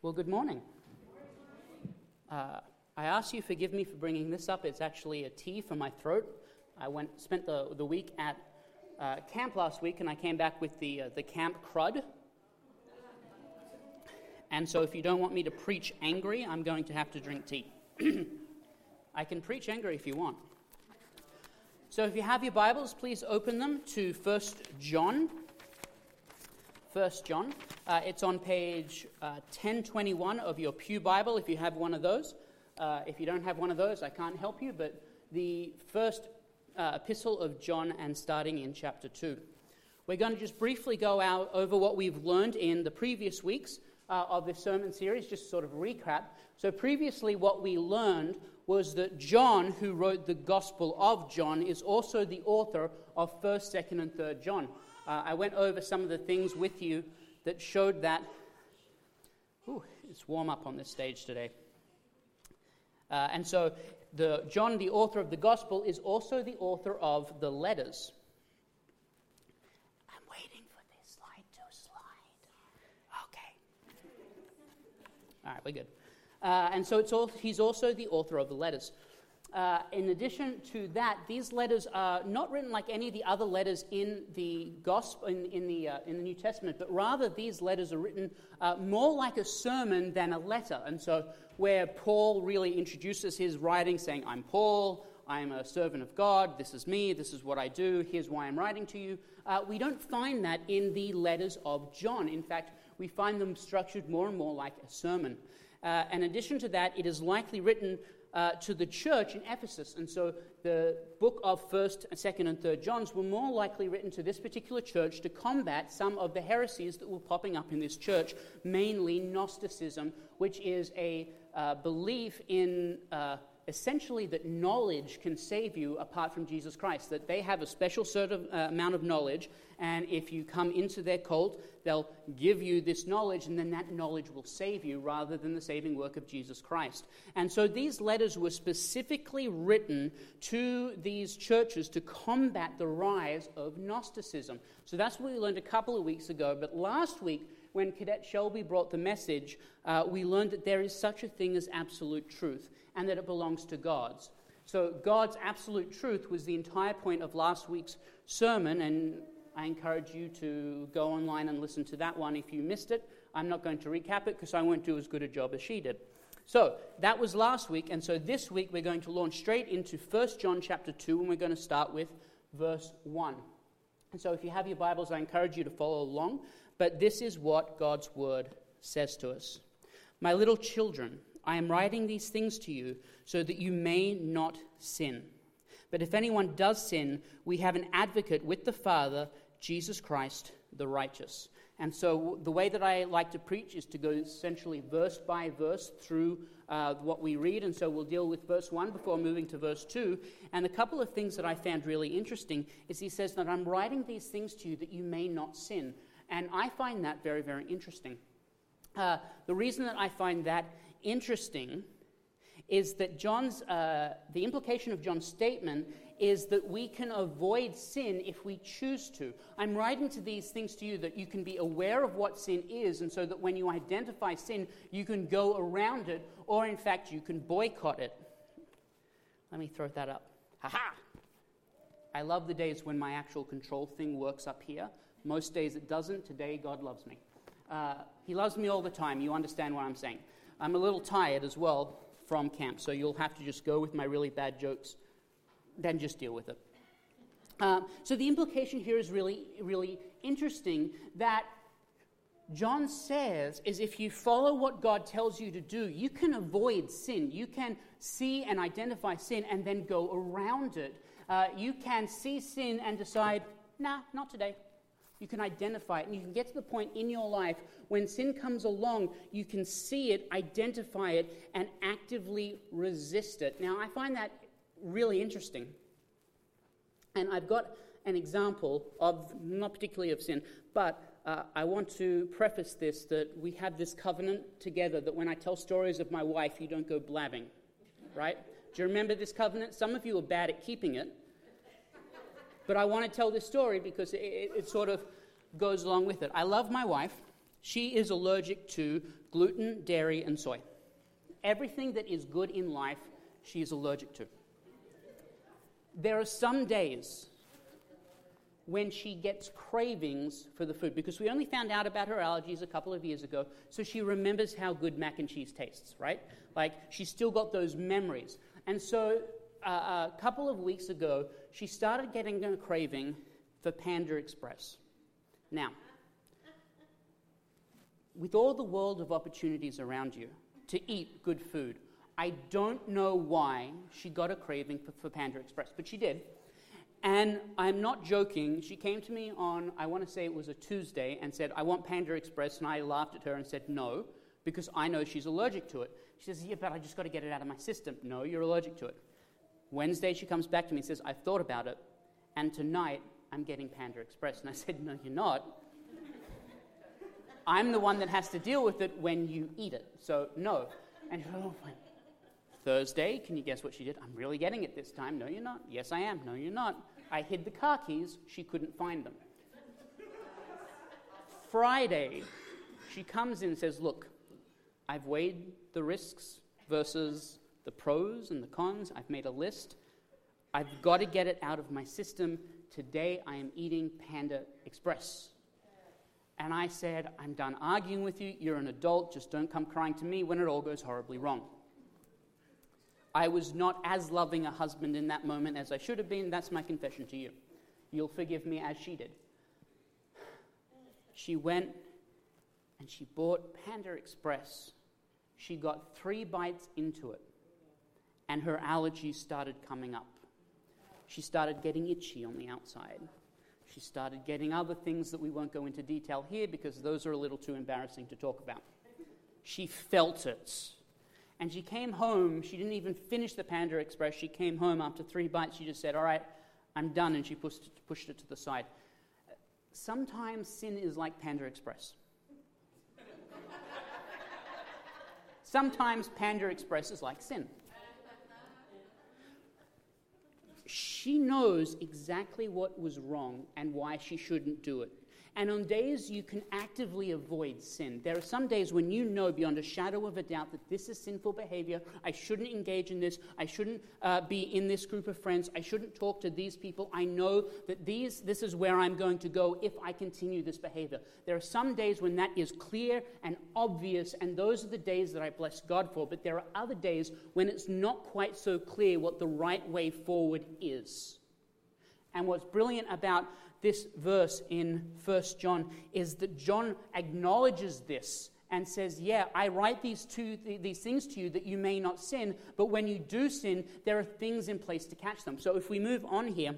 Well, good morning. Uh, I ask you forgive me for bringing this up. It's actually a tea for my throat. I went spent the, the week at uh, camp last week, and I came back with the uh, the camp crud. And so, if you don't want me to preach angry, I'm going to have to drink tea. I can preach angry if you want. So, if you have your Bibles, please open them to First John. First John. Uh, it's on page uh, 1021 of your Pew Bible if you have one of those. Uh, if you don't have one of those, I can't help you, but the first uh, epistle of John and starting in chapter 2. We're going to just briefly go out over what we've learned in the previous weeks uh, of this sermon series, just sort of recap. So, previously, what we learned was that John, who wrote the Gospel of John, is also the author of 1st, 2nd, and 3rd John. Uh, I went over some of the things with you that showed that. Ooh, it's warm up on this stage today. Uh, and so, the, John, the author of the Gospel, is also the author of the letters. I'm waiting for this slide to slide. Okay. All right, we're good. Uh, and so it's all, he's also the author of the letters. Uh, in addition to that, these letters are not written like any of the other letters in the gospel in, in the uh, in the New Testament, but rather these letters are written uh, more like a sermon than a letter. And so, where Paul really introduces his writing, saying, "I'm Paul, I'm a servant of God. This is me. This is what I do. Here's why I'm writing to you." Uh, we don't find that in the letters of John. In fact, we find them structured more and more like a sermon. Uh, in addition to that, it is likely written uh, to the church in Ephesus. And so the book of 1st, 2nd, and 3rd Johns were more likely written to this particular church to combat some of the heresies that were popping up in this church, mainly Gnosticism, which is a uh, belief in. Uh, essentially that knowledge can save you apart from Jesus Christ, that they have a special sort of uh, amount of knowledge, and if you come into their cult, they'll give you this knowledge, and then that knowledge will save you rather than the saving work of Jesus Christ. And so these letters were specifically written to these churches to combat the rise of Gnosticism. So that's what we learned a couple of weeks ago, but last week, when Cadet Shelby brought the message, uh, we learned that there is such a thing as absolute truth and that it belongs to God's. So, God's absolute truth was the entire point of last week's sermon, and I encourage you to go online and listen to that one if you missed it. I'm not going to recap it because I won't do as good a job as she did. So, that was last week, and so this week we're going to launch straight into 1 John chapter 2, and we're going to start with verse 1. And so, if you have your Bibles, I encourage you to follow along, but this is what God's word says to us. My little children, I am writing these things to you so that you may not sin. But if anyone does sin, we have an advocate with the Father, Jesus Christ, the righteous. And so the way that I like to preach is to go essentially verse by verse through uh, what we read. And so we'll deal with verse 1 before moving to verse 2. And a couple of things that I found really interesting is he says that I'm writing these things to you that you may not sin. And I find that very, very interesting. Uh, the reason that I find that interesting is that John's, uh, the implication of John's statement is that we can avoid sin if we choose to. I'm writing to these things to you that you can be aware of what sin is, and so that when you identify sin, you can go around it, or in fact, you can boycott it. Let me throw that up. Ha ha! I love the days when my actual control thing works up here. Most days it doesn't. Today, God loves me. Uh, he loves me all the time. You understand what I'm saying. I'm a little tired as well from camp, so you'll have to just go with my really bad jokes, then just deal with it. Uh, so the implication here is really, really interesting that John says is if you follow what God tells you to do, you can avoid sin. You can see and identify sin and then go around it. Uh, you can see sin and decide, nah, not today. You can identify it, and you can get to the point in your life when sin comes along, you can see it, identify it, and actively resist it. Now, I find that really interesting. And I've got an example of, not particularly of sin, but uh, I want to preface this that we have this covenant together that when I tell stories of my wife, you don't go blabbing, right? Do you remember this covenant? Some of you are bad at keeping it. But I want to tell this story because it, it, it sort of goes along with it. I love my wife, She is allergic to gluten, dairy, and soy. Everything that is good in life, she is allergic to. There are some days when she gets cravings for the food because we only found out about her allergies a couple of years ago, so she remembers how good mac and cheese tastes, right? Like she's still got those memories. And so uh, a couple of weeks ago, she started getting a craving for Panda Express. Now, with all the world of opportunities around you to eat good food, I don't know why she got a craving for, for Panda Express, but she did. And I'm not joking. She came to me on, I want to say it was a Tuesday, and said, I want Panda Express. And I laughed at her and said, No, because I know she's allergic to it. She says, Yeah, but I just got to get it out of my system. No, you're allergic to it. Wednesday, she comes back to me and says, I've thought about it, and tonight I'm getting Panda Express. And I said, No, you're not. I'm the one that has to deal with it when you eat it. So, no. And Oh. Thursday, can you guess what she did? I'm really getting it this time. No, you're not. Yes, I am. No, you're not. I hid the car keys. She couldn't find them. Friday, she comes in and says, Look, I've weighed the risks versus the pros and the cons. I've made a list. I've got to get it out of my system. Today I am eating Panda Express. And I said, I'm done arguing with you. You're an adult. Just don't come crying to me when it all goes horribly wrong. I was not as loving a husband in that moment as I should have been. That's my confession to you. You'll forgive me as she did. She went and she bought Panda Express. She got three bites into it, and her allergies started coming up. She started getting itchy on the outside. She started getting other things that we won't go into detail here because those are a little too embarrassing to talk about. She felt it. And she came home. She didn't even finish the Panda Express. She came home after three bites. She just said, All right, I'm done. And she pushed it, pushed it to the side. Sometimes sin is like Panda Express. Sometimes Panda Express is like sin. She knows exactly what was wrong and why she shouldn't do it. And on days you can actively avoid sin. There are some days when you know beyond a shadow of a doubt that this is sinful behavior. I shouldn't engage in this. I shouldn't uh, be in this group of friends. I shouldn't talk to these people. I know that these, this is where I'm going to go if I continue this behavior. There are some days when that is clear and obvious, and those are the days that I bless God for. But there are other days when it's not quite so clear what the right way forward is. And what's brilliant about this verse in 1 John is that John acknowledges this and says, Yeah, I write these, two, these things to you that you may not sin, but when you do sin, there are things in place to catch them. So if we move on here,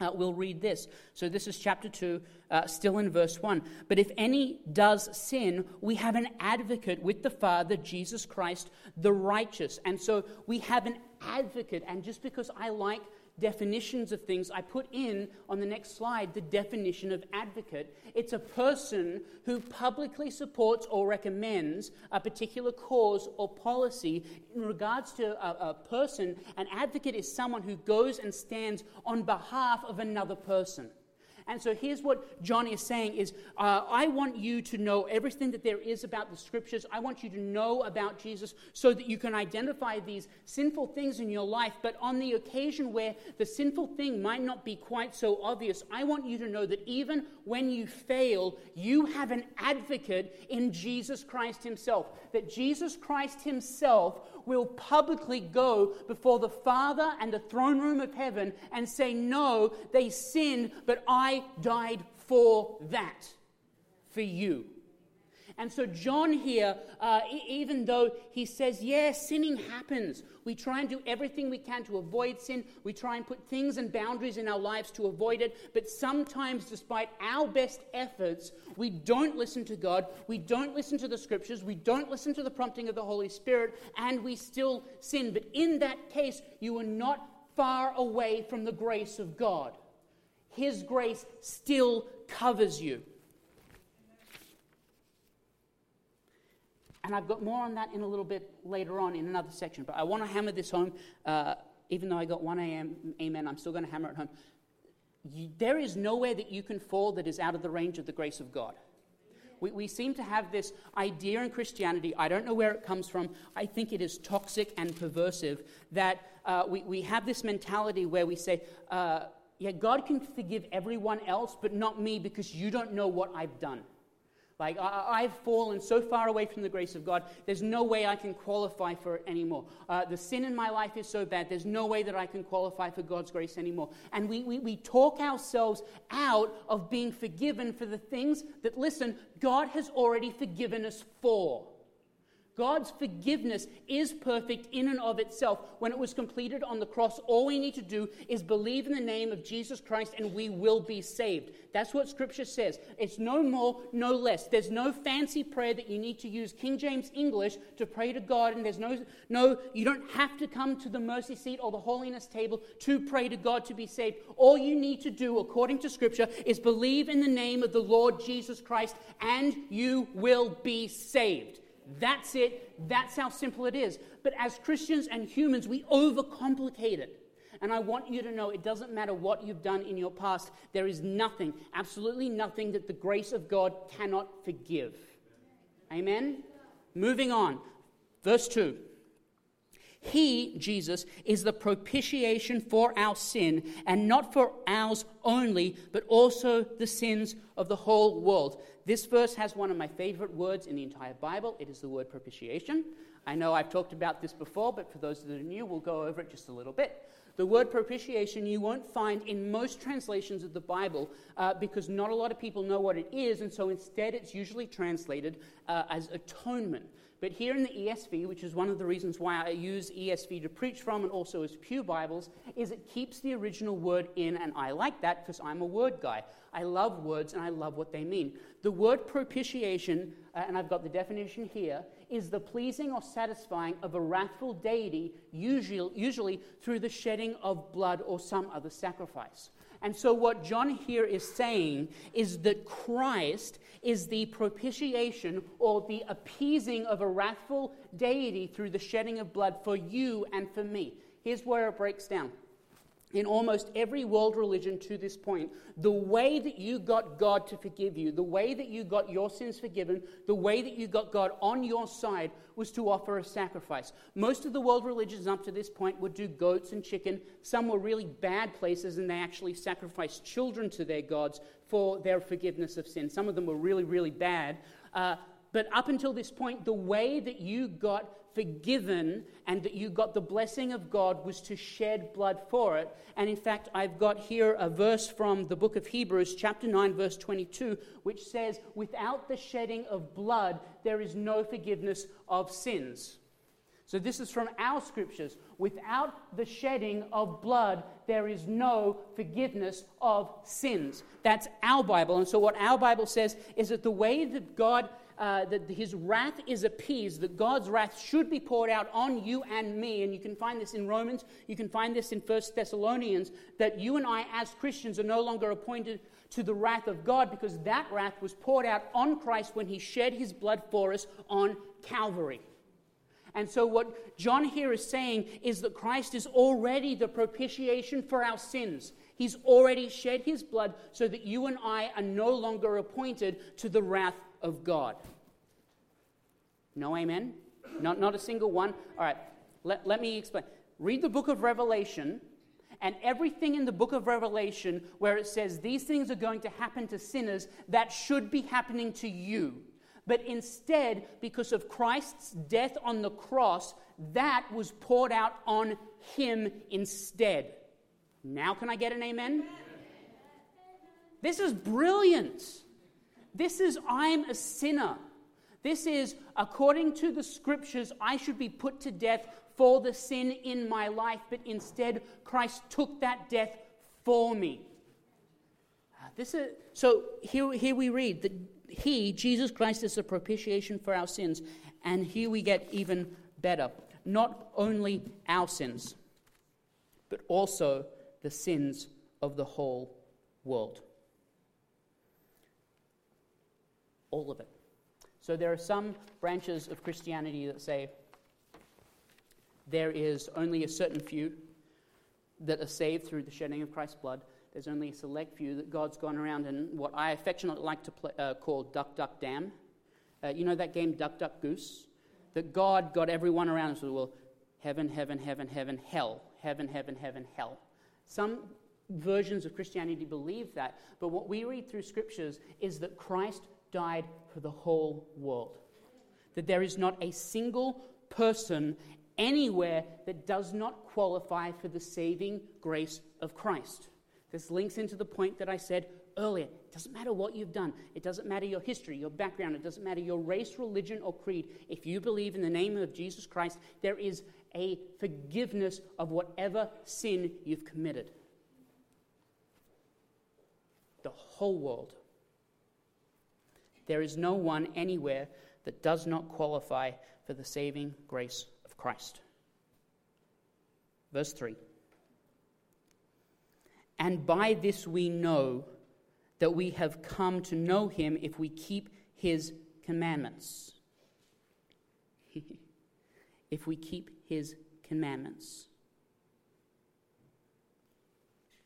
uh, we'll read this. So this is chapter 2, uh, still in verse 1. But if any does sin, we have an advocate with the Father, Jesus Christ, the righteous. And so we have an advocate. And just because I like definitions of things, I put in on the next slide the definition of advocate. It's a person who publicly supports or recommends a particular cause or policy. In regards to a, a, person, an advocate is someone who goes and stands on behalf of another person. And so here's what John is saying is uh, I want you to know everything that there is about the scriptures. I want you to know about Jesus so that you can identify these sinful things in your life. But on the occasion where the sinful thing might not be quite so obvious, I want you to know that even when you fail, you have an advocate in Jesus Christ himself. That Jesus Christ himself will publicly go before the Father and the throne room of heaven and say, No, they sinned, but I died for that, for you. And so, John here, uh, even though he says, yeah, sinning happens, we try and do everything we can to avoid sin. We try and put things and boundaries in our lives to avoid it. But sometimes, despite our best efforts, we don't listen to God. We don't listen to the scriptures. We don't listen to the prompting of the Holy Spirit, and we still sin. But in that case, you are not far away from the grace of God. His grace still covers you. And I've got more on that in a little bit later on in another section. But I want to hammer this home. Uh, even though I got one AM, amen, I'm still going to hammer it home. You, there is nowhere that you can fall that is out of the range of the grace of God. We, we seem to have this idea in Christianity, I don't know where it comes from, I think it is toxic and perversive, that uh, we, we have this mentality where we say, uh, yeah, God can forgive everyone else, but not me because you don't know what I've done. Like, I, have fallen so far away from the grace of God, there's no way I can qualify for it anymore. Uh, the sin in my life is so bad, there's no way that I can qualify for God's grace anymore. And we, we, we talk ourselves out of being forgiven for the things that, listen, God has already forgiven us for. God's forgiveness is perfect in and of itself. When it was completed on the cross, all we need to do is believe in the name of Jesus Christ and we will be saved. That's what Scripture says. It's no more, no less. There's no fancy prayer that you need to use King James English to pray to God, and there's no, no, you don't have to come to the mercy seat or the holiness table to pray to God to be saved. All you need to do, according to Scripture, is believe in the name of the Lord Jesus Christ and you will be saved. That's it. That's how simple it is. But as Christians and humans, we overcomplicate it. And I want you to know it doesn't matter what you've done in your past, there is nothing, absolutely nothing, that the grace of God cannot forgive. Amen? Moving on. Verse 2. He, Jesus, is the propitiation for our sin, and not for ours only, but also the sins of the whole world. This verse has one of my favorite words in the entire Bible. It is the word propitiation. I know I've talked about this before, but for those that are new, we'll go over it just a little bit. The word propitiation you won't find in most translations of the Bible uh, because not a lot of people know what it is, and so instead it's usually translated uh, as atonement. But here in the ESV, which is one of the reasons why I use ESV to preach from and also as Pew Bibles, is it keeps the original word in, and I like that because I'm a word guy. I love words and I love what they mean. The word propitiation, uh, and I've got the definition here, is the pleasing or satisfying of a wrathful deity, usually, usually through the shedding of blood or some other sacrifice. And so, what John here is saying is that Christ is the propitiation or the appeasing of a wrathful deity through the shedding of blood for you and for me. Here's where it breaks down in almost every world religion to this point, the way that you got God to forgive you, the way that you got your sins forgiven, the way that you got God on your side was to offer a sacrifice. Most of the world religions up to this point would do goats and chicken. Some were really bad places and they actually sacrificed children to their gods for their forgiveness of sin. Some of them were really, really bad. Uh, but up until this point, the way that you got forgiven and that you got the blessing of God was to shed blood for it. And in fact, I've got here a verse from the book of Hebrews, chapter 9, verse 22, which says, Without the shedding of blood, there is no forgiveness of sins. So, this is from our scriptures. Without the shedding of blood, there is no forgiveness of sins. That's our Bible. And so, what our Bible says is that the way that God uh, that his wrath is appeased, that God's wrath should be poured out on you and me. And you can find this in Romans, you can find this in First Thessalonians, that you and I, as Christians, are no longer appointed to the wrath of God because that wrath was poured out on Christ when he shed his blood for us on Calvary. And so, what John here is saying is that Christ is already the propitiation for our sins. He's already shed his blood so that you and I are no longer appointed to the wrath of God. No amen? Not, not a single one? All right, let, let me explain. Read the book of Revelation, and everything in the book of Revelation where it says these things are going to happen to sinners, that should be happening to you. But instead, because of Christ's death on the cross, that was poured out on him instead. Now, can I get an amen? This is brilliant. This is, I'm a sinner. This is, according to the scriptures, I should be put to death for the sin in my life, but instead, Christ took that death for me. Uh, this is, so here, here we read that He, Jesus Christ, is a propitiation for our sins. And here we get even better. Not only our sins, but also the sins of the whole world. All of it. So there are some branches of Christianity that say there is only a certain few that are saved through the shedding of Christ's blood. there's only a select few that God's gone around and what I affectionately like to play, uh, call Duck, Duck, Damn. Uh, you know that game, Duck, Duck, Goose? That God got everyone around and said, well, heaven, heaven, heaven, heaven, hell, heaven, heaven, heaven, hell. Some versions of Christianity believe that, but what we read through scriptures is that Christ died for the whole world. That there is not a single person anywhere that does not qualify for the saving grace of Christ. This links into the point that I said earlier. It doesn't matter what you've done, it doesn't matter your history, your background, it doesn't matter your race, religion, or creed. If you believe in the name of Jesus Christ, there is a forgiveness of whatever sin you've committed. The whole world. There is no one anywhere that does not qualify for the saving grace of Christ. Verse 3 And by this we know that we have come to know him if we keep his commandments. if we keep his commandments.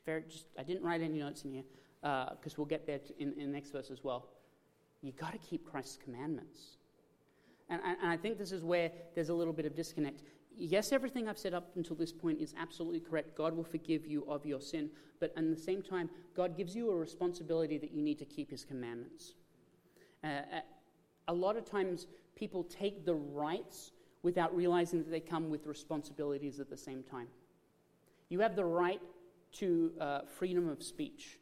Very, just, I didn't write any notes in here because uh, we'll get there in, in the next verse as well. You've got to keep Christ's commandments. And, and, and I think this is where there's a little bit of disconnect. Yes, everything I've said up until this point is absolutely correct. God will forgive you of your sin. But at the same time, God gives you a responsibility that you need to keep his commandments. Uh, uh a lot of times, people take the rights without realizing that they come with responsibilities at the same time. You have the right to uh, freedom of speech.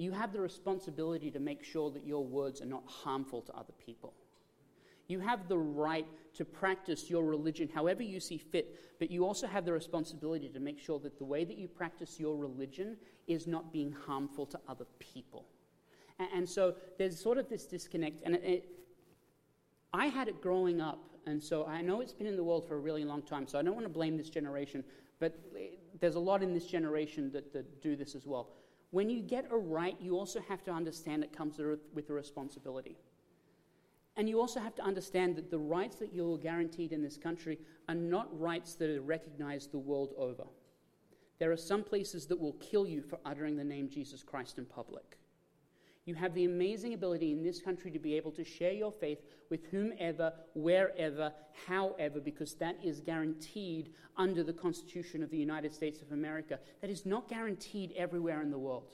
You have the responsibility to make sure that your words are not harmful to other people. You have the right to practice your religion however you see fit, but you also have the responsibility to make sure that the way that you practice your religion is not being harmful to other people. And, and so there's sort of this disconnect. And it, it, I had it growing up and so I know it's been in the world for a really long time, so I don't want to blame this generation, but eh, there's a lot in this generation that, that do this as well. When you get a right, you also have to understand it comes with a responsibility. And you also have to understand that the rights that you're guaranteed in this country are not rights that are recognized the world over. There are some places that will kill you for uttering the name Jesus Christ in public. You have the amazing ability in this country to be able to share your faith with whomever, wherever, however, because that is guaranteed under the Constitution of the United States of America. That is not guaranteed everywhere in the world.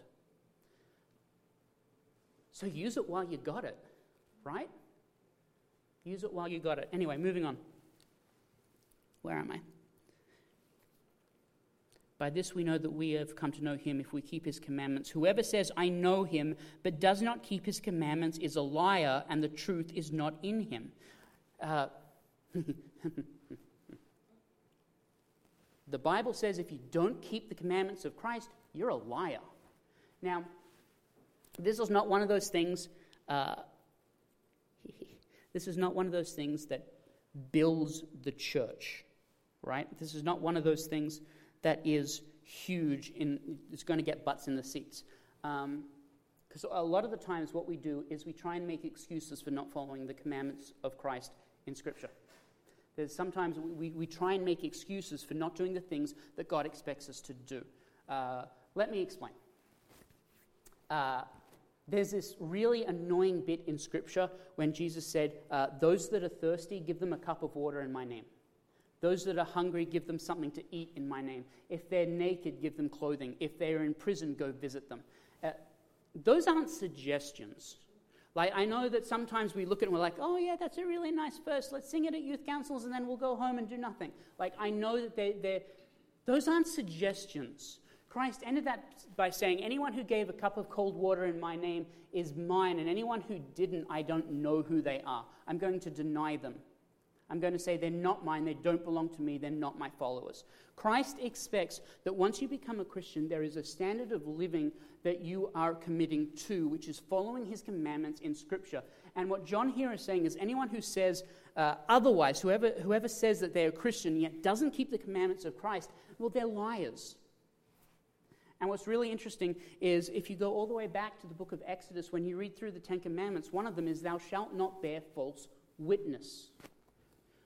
So use it while you got it, right? Use it while you got it. Anyway, moving on. Where am I? By this we know that we have come to know him if we keep his commandments. Whoever says, I know him, but does not keep his commandments is a liar, and the truth is not in him. Uh, the Bible says if you don't keep the commandments of Christ, you're a liar. Now, this is not one of those things. Uh, this is not one of those things that builds the church, right? This is not one of those things that is huge in it's going to get butts in the seats. Because um, a lot of the times what we do is we try and make excuses for not following the commandments of christ in scripture. There's sometimes we, we try and make excuses for not doing the things that god expects us to do. Uh, let me explain. Uh, there's this really annoying bit in scripture when jesus said uh, those that are thirsty give them a cup of water in my name those that are hungry, give them something to eat in my name. If they're naked, give them clothing. If they're in prison, go visit them. Uh, those aren't suggestions. Like, I know that sometimes we look at it and we're like, oh, yeah, that's a really nice verse. Let's sing it at youth councils and then we'll go home and do nothing. Like, I know that they, they're, those aren't suggestions. Christ ended that by saying, Anyone who gave a cup of cold water in my name is mine, and anyone who didn't, I don't know who they are. I'm going to deny them. I'm going to say they're not mine, they don't belong to me, they're not my followers. Christ expects that once you become a Christian, there is a standard of living that you are committing to, which is following his commandments in Scripture. And what John here is saying is anyone who says uh, otherwise, whoever, whoever says that they're a Christian yet doesn't keep the commandments of Christ, well, they're liars. And what's really interesting is if you go all the way back to the book of Exodus, when you read through the Ten Commandments, one of them is, Thou shalt not bear false witness.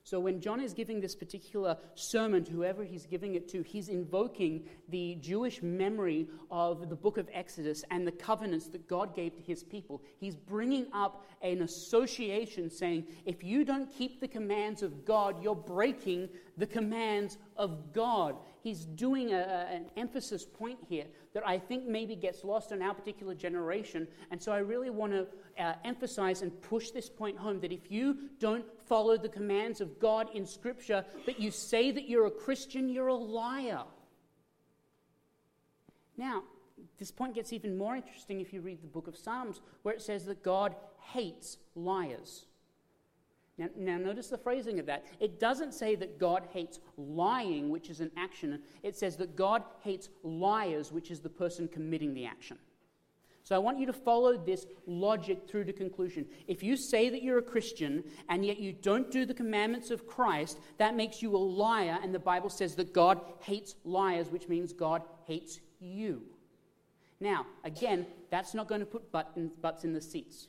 So when John is giving this particular sermon to whoever he's giving it to, he's invoking the Jewish memory of the book of Exodus and the covenants that God gave to his people. He's bringing up an association saying, if you don't keep the commands of God, you're breaking the commands of God. He's doing a, an emphasis point here that I think maybe gets lost in our particular generation. And so I really want to uh, emphasize and push this point home that if you don't follow the commands of God in Scripture, but you say that you're a Christian, you're a liar. Now, this point gets even more interesting if you read the book of Psalms, where it says that God hates liars. Now, now, notice the phrasing of that. It doesn't say that God hates lying, which is an action. It says that God hates liars, which is the person committing the action. So I want you to follow this logic through to conclusion. If you say that you're a Christian and yet you don't do the commandments of Christ, that makes you a liar, and the Bible says that God hates liars, which means God hates you. Now, again, that's not going to put butts in the seats.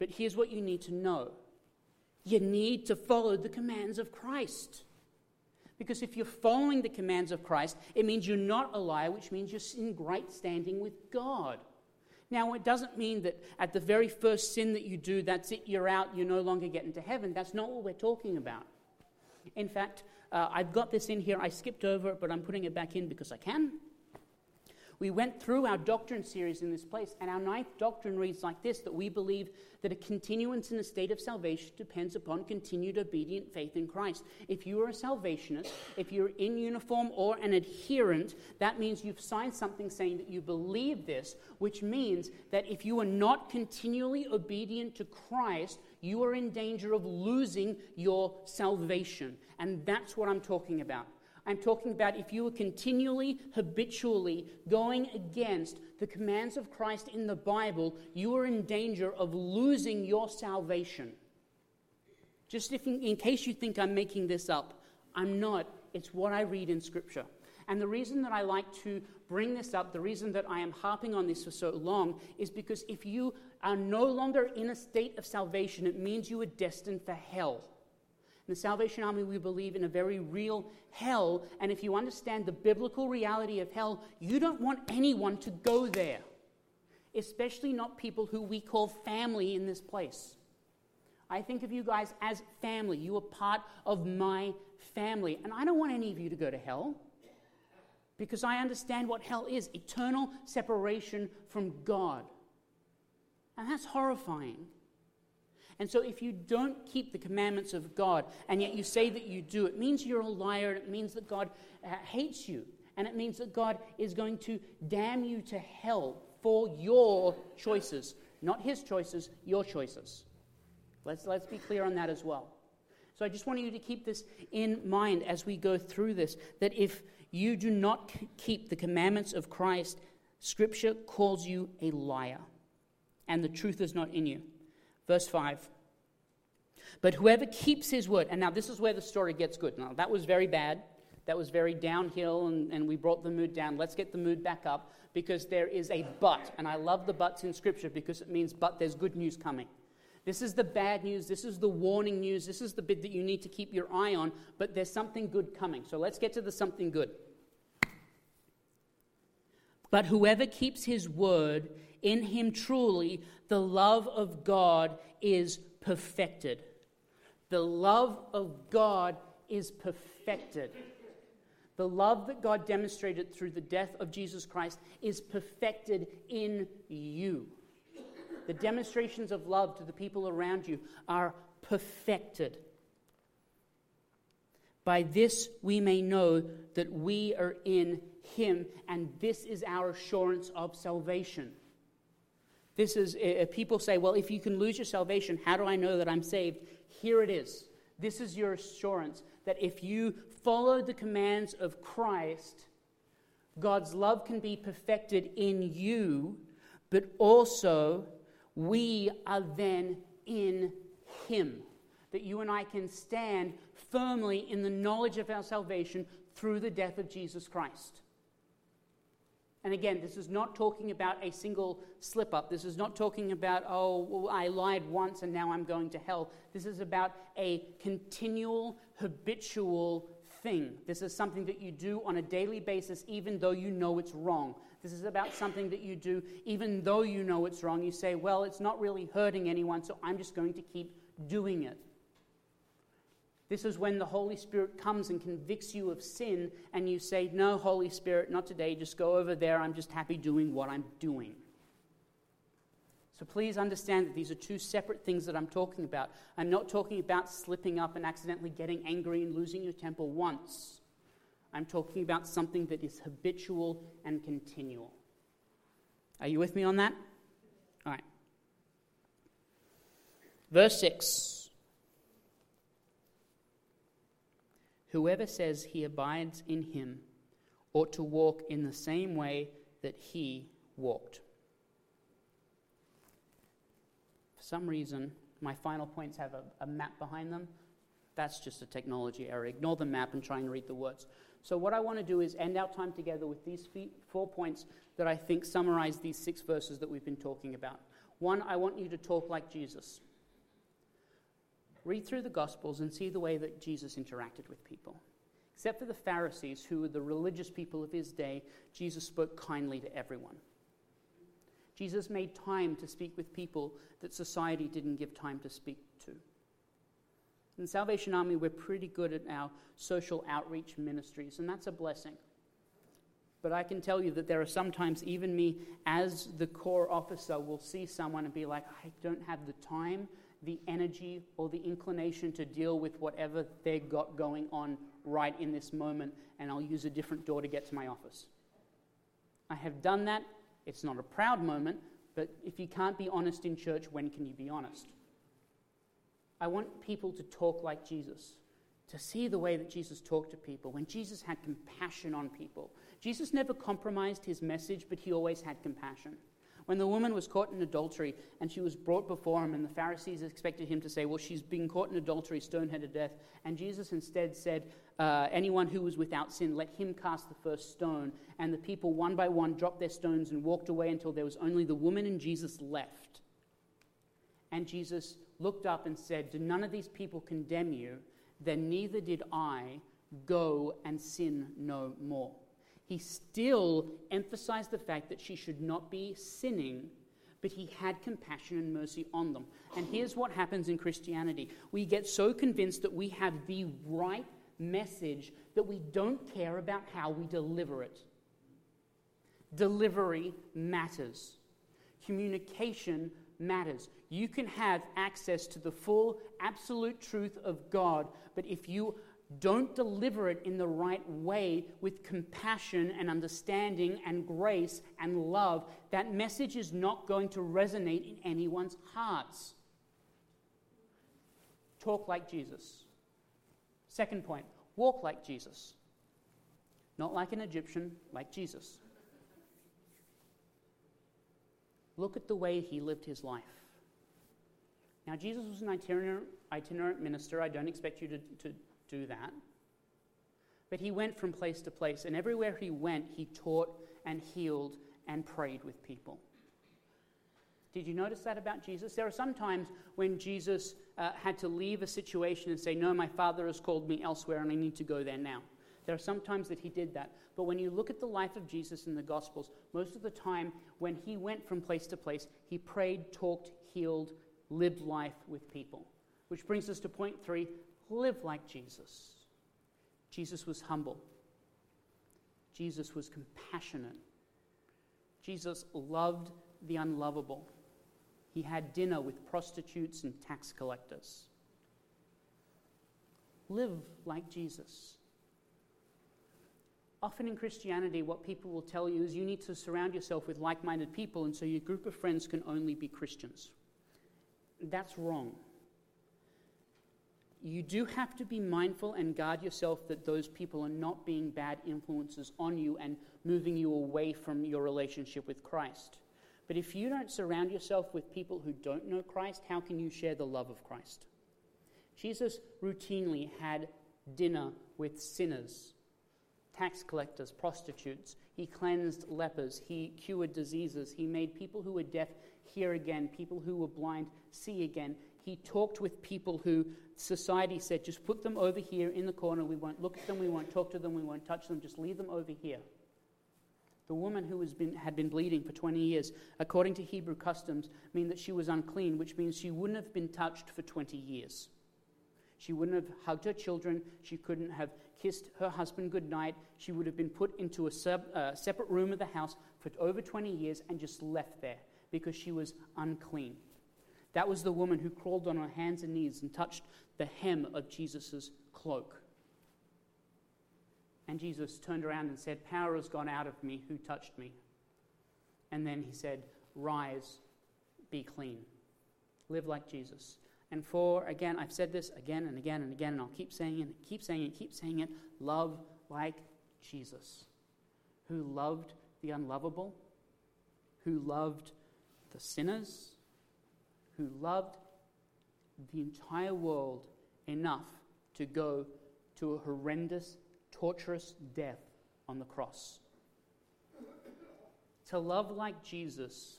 But here's what you need to know you need to follow the commands of Christ. Because if you're following the commands of Christ, it means you're not a liar, which means you're in great standing with God. Now, it doesn't mean that at the very first sin that you do, that's it, you're out, you no longer get into heaven. That's not what we're talking about. In fact, uh, I've got this in here. I skipped over it, but I'm putting it back in because I can. We went through our doctrine series in this place, and our ninth doctrine reads like this that we believe that a continuance in a state of salvation depends upon continued obedient faith in Christ. If you are a salvationist, if you're in uniform or an adherent, that means you've signed something saying that you believe this, which means that if you are not continually obedient to Christ, you are in danger of losing your salvation. And that's what I'm talking about. I'm talking about if you are continually, habitually going against the commands of Christ in the Bible, you are in danger of losing your salvation. Just if in, in case you think I'm making this up, I'm not. It's what I read in Scripture. And the reason that I like to bring this up, the reason that I am harping on this for so long, is because if you are no longer in a state of salvation, it means you are destined for hell. In the Salvation Army, we believe in a very real hell, and if you understand the biblical reality of hell, you don't want anyone to go there, especially not people who we call family in this place. I think of you guys as family. You are part of my family, and I don't want any of you to go to hell because I understand what hell is eternal separation from God. And that's horrifying. And so, if you don't keep the commandments of God and yet you say that you do, it means you're a liar and it means that God uh, hates you. And it means that God is going to damn you to hell for your choices, not his choices, your choices. Let's, let's be clear on that as well. So, I just want you to keep this in mind as we go through this that if you do not keep the commandments of Christ, Scripture calls you a liar, and the truth is not in you. Verse 5. But whoever keeps his word, and now this is where the story gets good. Now, that was very bad. That was very downhill, and, and we brought the mood down. Let's get the mood back up because there is a but. And I love the buts in Scripture because it means, but there's good news coming. This is the bad news. This is the warning news. This is the bit that you need to keep your eye on, but there's something good coming. So let's get to the something good. But whoever keeps his word, in him truly the love of God is perfected. The love of God is perfected. The love that God demonstrated through the death of Jesus Christ is perfected in you. The demonstrations of love to the people around you are perfected. By this we may know that we are in Him, and this is our assurance of salvation. This is, uh, people say, well, if you can lose your salvation, how do I know that I'm saved? Here it is. This is your assurance that if you follow the commands of Christ, God's love can be perfected in you, but also we are then in Him. That you and I can stand firmly in the knowledge of our salvation through the death of Jesus Christ. And again, this is not talking about a single slip up. This is not talking about, oh, well, I lied once and now I'm going to hell. This is about a continual, habitual thing. This is something that you do on a daily basis, even though you know it's wrong. This is about something that you do even though you know it's wrong. You say, well, it's not really hurting anyone, so I'm just going to keep doing it. This is when the Holy Spirit comes and convicts you of sin, and you say, No, Holy Spirit, not today. Just go over there. I'm just happy doing what I'm doing. So please understand that these are two separate things that I'm talking about. I'm not talking about slipping up and accidentally getting angry and losing your temper once. I'm talking about something that is habitual and continual. Are you with me on that? All right. Verse 6 Whoever says he abides in him ought to walk in the same way that he walked. For some reason, my final points have a, a map behind them. That's just a technology error. Ignore the map and try and read the words. So, what I want to do is end our time together with these four points that I think summarize these six verses that we've been talking about. One, I want you to talk like Jesus. Read through the Gospels and see the way that Jesus interacted with people. Except for the Pharisees, who were the religious people of his day, Jesus spoke kindly to everyone. Jesus made time to speak with people that society didn't give time to speak to. In Salvation Army, we're pretty good at our social outreach ministries, and that's a blessing. But I can tell you that there are sometimes, even me, as the corps officer, will see someone and be like, I don't have the time the energy or the inclination to deal with whatever they've got going on right in this moment, and I'll use a different door to get to my office. I have done that. It's not a proud moment, but if you can't be honest in church, when can you be honest? I want people to talk like Jesus, to see the way that Jesus talked to people, when Jesus had compassion on people. Jesus never compromised his message, but he always had compassion. When the woman was caught in adultery and she was brought before him, and the Pharisees expected him to say, Well, she's been caught in adultery, stone her to death. And Jesus instead said, uh, Anyone who was without sin, let him cast the first stone. And the people, one by one, dropped their stones and walked away until there was only the woman and Jesus left. And Jesus looked up and said, Do none of these people condemn you? Then neither did I. Go and sin no more he still emphasized the fact that she should not be sinning, but he had compassion and mercy on them. And here's what happens in Christianity we get so convinced that we have the right message that we don't care about how we deliver it. Delivery matters, communication matters. You can have access to the full, absolute truth of God, but if you don't deliver it in the right way with compassion and understanding and grace and love, that message is not going to resonate in anyone's hearts. Talk like Jesus. Second point walk like Jesus. Not like an Egyptian, like Jesus. Look at the way he lived his life. Now, Jesus was an itinerant, itinerant minister. I don't expect you to, to do that. But he went from place to place, and everywhere he went, he taught and healed and prayed with people. Did you notice that about Jesus? There are some times when Jesus uh, had to leave a situation and say, No, my Father has called me elsewhere and I need to go there now. There are some times that he did that. But when you look at the life of Jesus in the Gospels, most of the time when he went from place to place, he prayed, talked, healed, lived life with people. Which brings us to point three live like Jesus. Jesus was humble. Jesus was compassionate. Jesus loved the unlovable. He had dinner with prostitutes and tax collectors. Live like Jesus. Often in Christianity, what people will tell you is you need to surround yourself with like minded people, and so your group of friends can only be Christians. That's wrong you do have to be mindful and guard yourself that those people are not being bad influences on you and moving you away from your relationship with Christ. But if you don't surround yourself with people who don't know Christ, how can you share the love of Christ? Jesus routinely had dinner with sinners, tax collectors, prostitutes. He cleansed lepers. He cured diseases. He made people who were deaf hear again, people who were blind see again. He talked with people who society said, just put them over here in the corner. We won't look at them, we won't talk to them, we won't touch them, just leave them over here. The woman who been, had been bleeding for 20 years, according to Hebrew customs, mean that she was unclean, which means she wouldn't have been touched for 20 years. She wouldn't have hugged her children. She couldn't have kissed her husband goodnight. She would have been put into a sub, uh, separate room of the house for over 20 years and just left there because she was unclean. That was the woman who crawled on her hands and knees and touched the hem of Jesus' cloak. And Jesus turned around and said, Power has gone out of me. Who touched me? And then he said, Rise, be clean. Live like Jesus. And for, again, I've said this again and again and again, and I'll keep saying it, keep saying it, keep saying it. Love like Jesus, who loved the unlovable, who loved the sinners, who loved the entire world enough to go to a horrendous, torturous death on the cross. To love like Jesus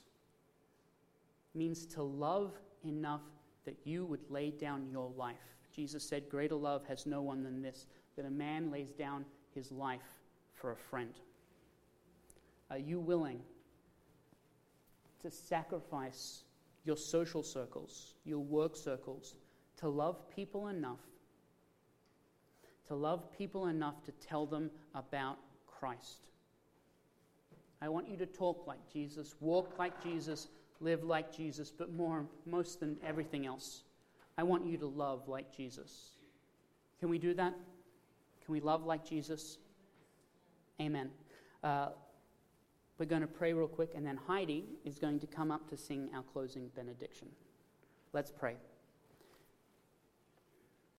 means to love enough that you would lay down your life. Jesus said, Greater love has no one than this, that a man lays down his life for a friend. Are you willing to sacrifice your social circles, your work circles, to love people enough, to love people enough to tell them about Christ? I want you to talk like Jesus, walk like Jesus, live like Jesus, but more, most than everything else, I want you to love like Jesus. Can we do that? Can we love like Jesus? Amen. Uh, we're going to pray real quick, and then Heidi is going to come up to sing our closing benediction. Let's pray.